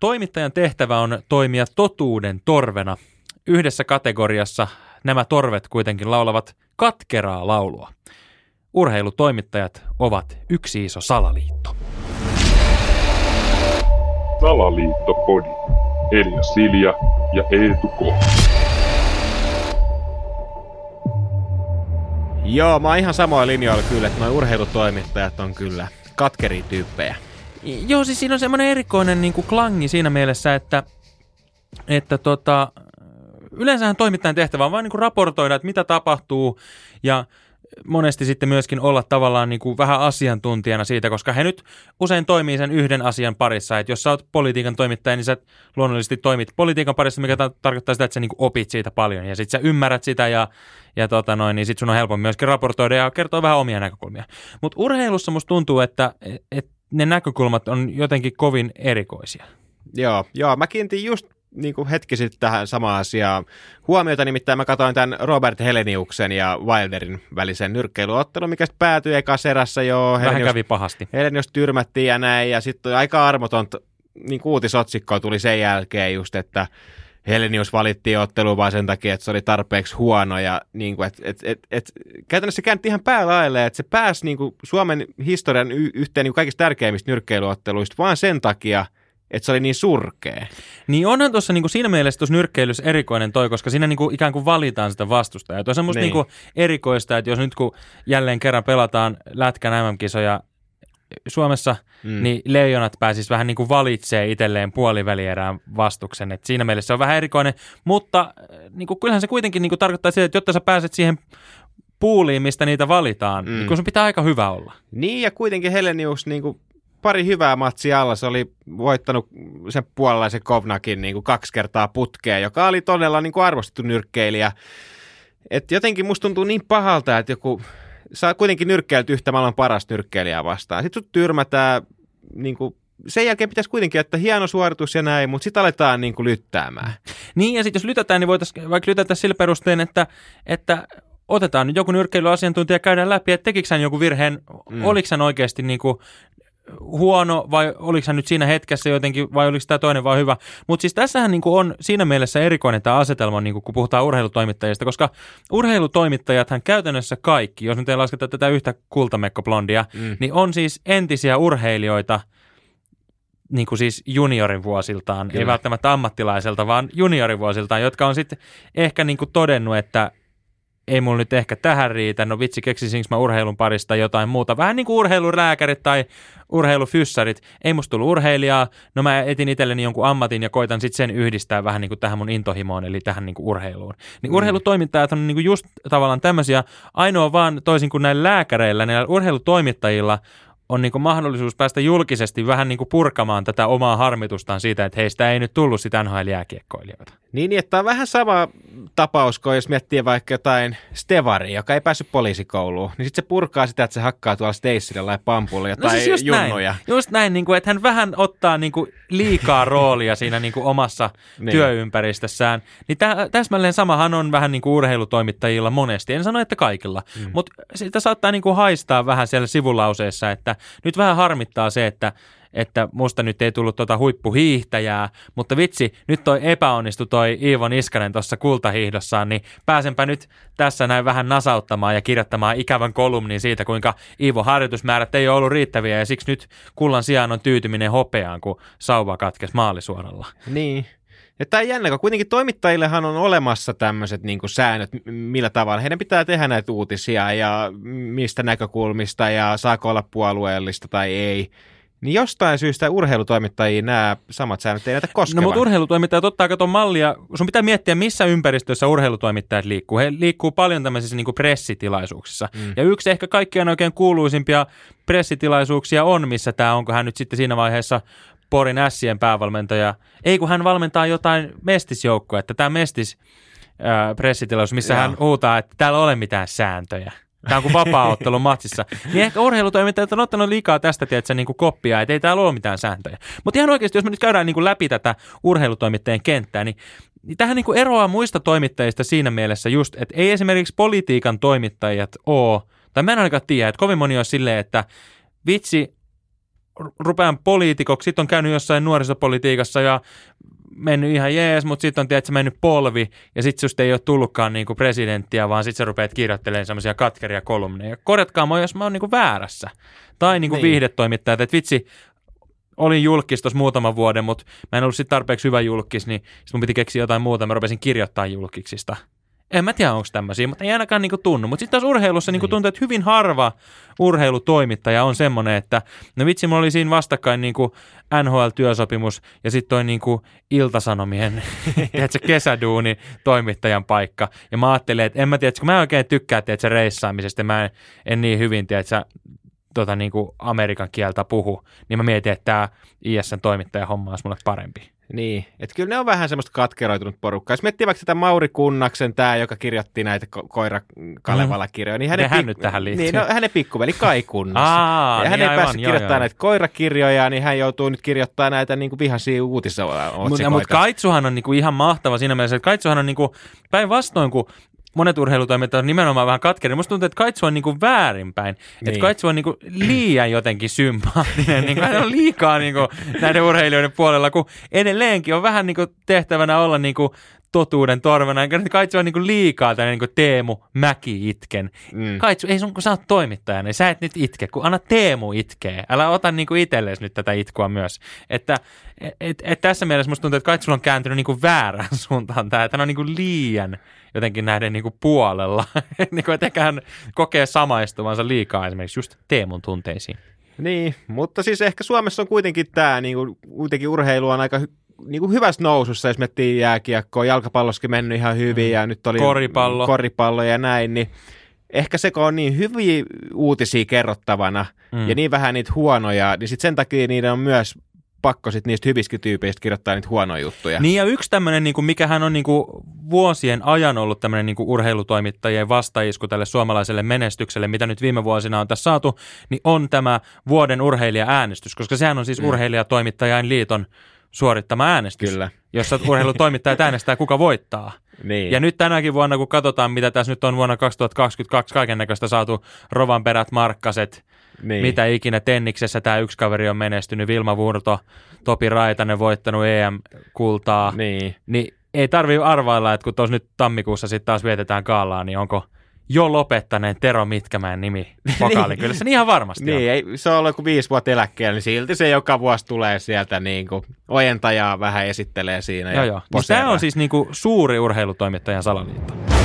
Toimittajan tehtävä on toimia totuuden torvena. Yhdessä kategoriassa nämä torvet kuitenkin laulavat katkeraa laulua. Urheilutoimittajat ovat yksi iso salaliitto. Salaliittopodi. Elia Silja ja Eetu K. Joo, mä oon ihan samoilla linjoilla kyllä, että nuo urheilutoimittajat on kyllä katkeri tyyppejä. Joo, siis siinä on semmoinen erikoinen niin kuin klangi siinä mielessä, että, että tota, yleensähän toimittajan tehtävä on vain niin kuin raportoida, että mitä tapahtuu ja monesti sitten myöskin olla tavallaan niin kuin vähän asiantuntijana siitä, koska he nyt usein toimii sen yhden asian parissa. Että jos sä oot politiikan toimittaja, niin sä luonnollisesti toimit politiikan parissa, mikä ta- tarkoittaa sitä, että sä niin kuin opit siitä paljon ja sitten sä ymmärrät sitä ja, ja tota noin, niin sitten sun on helpompi myöskin raportoida ja kertoa vähän omia näkökulmia. Mutta urheilussa musta tuntuu, että, että ne näkökulmat on jotenkin kovin erikoisia. Joo, joo, mä kiinnitin just niin kuin hetki sitten tähän samaan asiaan huomiota, nimittäin mä katsoin tämän Robert Heleniuksen ja Wilderin välisen nyrkkeilyottelun, mikä sitten päätyi eka erässä jo. Vähän Helenius, kävi pahasti. Helenius tyrmättiin ja näin, ja sitten aika armoton niin uutisotsikko tuli sen jälkeen just, että Helenius valittiin otteluun vain sen takia, että se oli tarpeeksi huono ja niin kuin, et, et, et, et, käytännössä käänti ihan päälaille, että se pääsi niin kuin Suomen historian y- yhteen niin kaikista tärkeimmistä nyrkkeilyotteluista vaan sen takia, että se oli niin surkea. Niin onhan tuossa niinku siinä mielessä tuossa nyrkkeilyssä erikoinen toi, koska siinä niinku ikään kuin valitaan sitä vastustajaa. Tuossa on semmoista niin. niinku erikoista, että jos nyt kun jälleen kerran pelataan Lätkän MM-kisoja Suomessa, mm. niin leijonat pääsis vähän niin kuin valitsee itselleen puolivälierään vastuksen. Et siinä mielessä se on vähän erikoinen, mutta niin kuin, kyllähän se kuitenkin niin kuin tarkoittaa sitä, että jotta sä pääset siihen puuliin, mistä niitä valitaan, mm. niin kun sun pitää aika hyvä olla. Niin, ja kuitenkin Helenius niin kuin pari hyvää matsia alla. Se oli voittanut sen puolalaisen Kovnakin niin kuin kaksi kertaa putkeen, joka oli todella niin kuin arvostettu nyrkkeilijä. Et jotenkin musta tuntuu niin pahalta, että joku saa kuitenkin nyrkkeilty yhtä maailman paras nyrkkeilijää vastaan. Sitten sut tyrmätään, niin kuin, sen jälkeen pitäisi kuitenkin, että hieno suoritus ja näin, mutta sitten aletaan niin kuin lyttäämään. Niin, ja sitten jos lytätään, niin voitaisiin vaikka lytätä sillä perusteen, että, että otetaan nyt joku nyrkkeilyasiantuntija käydään läpi, että tekikö hän joku virheen, mm. oliko hän oikeasti niin kuin huono vai oliko hän nyt siinä hetkessä jotenkin vai oliko tämä toinen vai hyvä. Mutta siis tässähän niin on siinä mielessä erikoinen tämä asetelma, niin kun puhutaan urheilutoimittajista, koska urheilutoimittajathan käytännössä kaikki, jos nyt ei lasketa tätä yhtä kultamekkoblondia, mm. niin on siis entisiä urheilijoita, niin kuin siis juniorin vuosiltaan, Kyllä. ei välttämättä ammattilaiselta, vaan juniorin vuosiltaan, jotka on sitten ehkä niin kuin todennut, että ei mulla nyt ehkä tähän riitä, no vitsi keksisinkö mä urheilun parista jotain muuta. Vähän niin kuin urheilurääkärit tai urheilufyssarit. Ei musta tullut urheilijaa, no mä etin itselleni jonkun ammatin ja koitan sitten sen yhdistää vähän niin kuin tähän mun intohimoon, eli tähän niin kuin urheiluun. Niin mm. urheilutoimittajat on niin kuin just tavallaan tämmöisiä, ainoa vaan toisin kuin näillä lääkäreillä, näillä urheilutoimittajilla on niin mahdollisuus päästä julkisesti vähän niin kuin purkamaan tätä omaa harmitustaan siitä, että heistä ei nyt tullut sitä NHL-jääkiekkoilijoita. Niin, niin, että on vähän sama tapaus, kun jos miettii vaikka jotain Stevari, joka ei päässyt poliisikouluun, niin sitten se purkaa sitä, että se hakkaa tuolla Staceylle tai Pampulle jotain no siis just junnuja. Näin. Just näin, niin kuin, että hän vähän ottaa niin kuin liikaa roolia siinä niin kuin omassa niin. työympäristössään. Niin tä, täsmälleen samahan on vähän niin kuin urheilutoimittajilla monesti. En sano, että kaikilla, mm. mutta sitä saattaa niin kuin haistaa vähän siellä sivulauseessa, että nyt vähän harmittaa se, että että musta nyt ei tullut tuota huippuhiihtäjää, mutta vitsi, nyt toi epäonnistui toi Iivo Niskanen tuossa kultahiihdossaan, niin pääsenpä nyt tässä näin vähän nasauttamaan ja kirjoittamaan ikävän kolumnin siitä, kuinka Iivo harjoitusmäärät ei ole ollut riittäviä ja siksi nyt kullan sijaan on tyytyminen hopeaan, kun sauva katkesi maalisuoralla. Niin, ja tämä jännä, kun kuitenkin toimittajillehan on olemassa tämmöiset niin säännöt, millä tavalla heidän pitää tehdä näitä uutisia ja mistä näkökulmista ja saako olla puolueellista tai ei. Niin jostain syystä urheilutoimittajia nämä samat säännöt ei näitä koskevan. No mutta urheilutoimittajat ottaa kato mallia. Sun pitää miettiä, missä ympäristössä urheilutoimittajat liikkuu. He liikkuu paljon tämmöisissä niin kuin pressitilaisuuksissa. Mm. Ja yksi ehkä kaikkien oikein kuuluisimpia pressitilaisuuksia on, missä tämä onko hän nyt sitten siinä vaiheessa Porin Ässien päävalmentaja. Ei kun hän valmentaa jotain mestisjoukkoa, että tämä mestis pressitilaisuus, missä Joo. hän huutaa, että täällä ei ole mitään sääntöjä. Tämä on kuin vapaa matsissa. Niin ehkä urheilutoimittajat on ottanut liikaa tästä, tiedätkö, niin kuin koppia, että ei täällä ole mitään sääntöjä. Mutta ihan oikeasti, jos me nyt käydään niin kuin läpi tätä urheilutoimittajien kenttää, niin niin tähän niin kuin eroaa muista toimittajista siinä mielessä just, että ei esimerkiksi politiikan toimittajat ole, tai mä en ainakaan tiedä, että kovin moni on silleen, että vitsi, rupean poliitikoksi, sitten on käynyt jossain nuorisopolitiikassa ja mennyt ihan jees, mutta sitten on tietysti mennyt polvi ja sitten susta ei ole tullutkaan niinku presidenttiä, vaan sitten sä rupeat kirjoittelemaan semmoisia katkeria kolumneja. Korjatkaa mua, jos mä oon niinku väärässä. Tai niinku Niin. niin. viihdetoimittajat, että vitsi, olin julkis tuossa muutaman vuoden, mutta mä en ollut sitten tarpeeksi hyvä julkis, niin sit mun piti keksiä jotain muuta, mä rupesin kirjoittaa julkiksista. En mä tiedä, onko tämmöisiä, mutta ei ainakaan niinku tunnu. Mutta sitten taas urheilussa niinku Niin. tuntuu, että hyvin harva urheilutoimittaja on semmoinen, että no vitsi, mulla oli siinä vastakkain niinku NHL-työsopimus ja sitten toi niinku Iltasanomien tiedätkö, kesäduuni toimittajan paikka. Ja mä ajattelin, että en mä tiedä, kun mä oikein tykkää tiedätkö, reissaamisesta, mä en, en niin hyvin tiedätkö, tota, niin kuin Amerikan kieltä puhu, niin mä mietin, että tämä ISN toimittaja homma olisi mulle parempi. Niin, että kyllä ne on vähän semmoista katkeroitunut porukkaa. Jos miettii vaikka sitä Mauri Kunnaksen, tämä, joka kirjoitti näitä ko- koira Kalevala-kirjoja, niin hänen, Nehän nyt tähän liittyy. niin, no, hänen pikkuveli Kai Kunnas. Aa, ja niin hän ei aivan, päässyt joo, kirjoittamaan joo. näitä koirakirjoja, niin hän joutuu nyt kirjoittamaan näitä niin kuin vihaisia uutisotsikoita. Mutta mut Kaitsuhan on niinku ihan mahtava siinä mielessä, että Kaitsuhan on niinku, päinvastoin kuin monet urheilutoimittajat on nimenomaan vähän katkeri. Musta tuntuu, että Kaitsu on niinku väärinpäin. Niin. Niin. Että Kaitsu on niinku liian jotenkin sympaattinen. niinku, hän on liikaa niinku näiden urheilijoiden puolella, kun edelleenkin on vähän niinku tehtävänä olla niinku totuuden torvena. Enkä nyt Kaitsu on niinku liikaa tämmöinen niinku Teemu Mäki itken. Mm. Kaitsu, ei sun, kun sä oot toimittaja, niin sä et nyt itke, kun anna Teemu itkee. Älä ota niinku itsellesi nyt tätä itkua myös. Että et, et, et tässä mielessä musta tuntuu, että Kaitsulla on kääntynyt niinku väärään suuntaan tämä, että on niinku liian jotenkin näiden niinku puolella. niinku, että ehkä hän kokee samaistuvansa liikaa esimerkiksi just Teemun tunteisiin. Niin, mutta siis ehkä Suomessa on kuitenkin tämä, niin kuin, kuitenkin urheilu on aika hy, niin kuin hyvässä nousussa, jos miettii jääkiekkoa, jalkapalloskin mennyt ihan hyvin ja nyt oli Koripallo. koripallo ja näin, niin ehkä se kun on niin hyviä uutisia kerrottavana Mm. mm. ja niin vähän niitä huonoja, niin sit sen takia niiden on myös pakko sit niistä hyvistä tyypeistä kirjoittaa niitä huonoja juttuja. Niin ja yksi tämmöinen, niin mikä hän on niin kuin vuosien ajan ollut tämmöinen niin kuin urheilutoimittajien vastaisku tälle suomalaiselle menestykselle, mitä nyt viime vuosina on tässä saatu, niin on tämä vuoden urheilija-äänestys, koska sehän on siis mm. urheilijatoimittajain liiton suorittama äänestys, Kyllä. jossa urheilutoimittajat äänestää, kuka voittaa. Niin. Ja nyt tänäkin vuonna, kun katsotaan, mitä tässä nyt on vuonna 2022 kaiken näköistä saatu Rovanperät, Markkaset, niin. mitä ikinä Tenniksessä tämä yksi kaveri on menestynyt, Vilma Vurto, Topi Raitanen voittanut EM-kultaa, Niin. niin ei tarvi arvailla, että kun tuossa nyt tammikuussa sitten taas vietetään kaalaa, niin onko jo lopettaneen Tero Mitkämäen nimi se niin ihan varmasti on. Niin, ei, se on ollut joku viisi vuotta eläkkeellä, niin silti se joka vuosi tulee sieltä niin kuin ojentajaa vähän esittelee siinä. Joo, ja joo. Niin tämä on siis niinku suuri urheilutoimittajan salaliitto.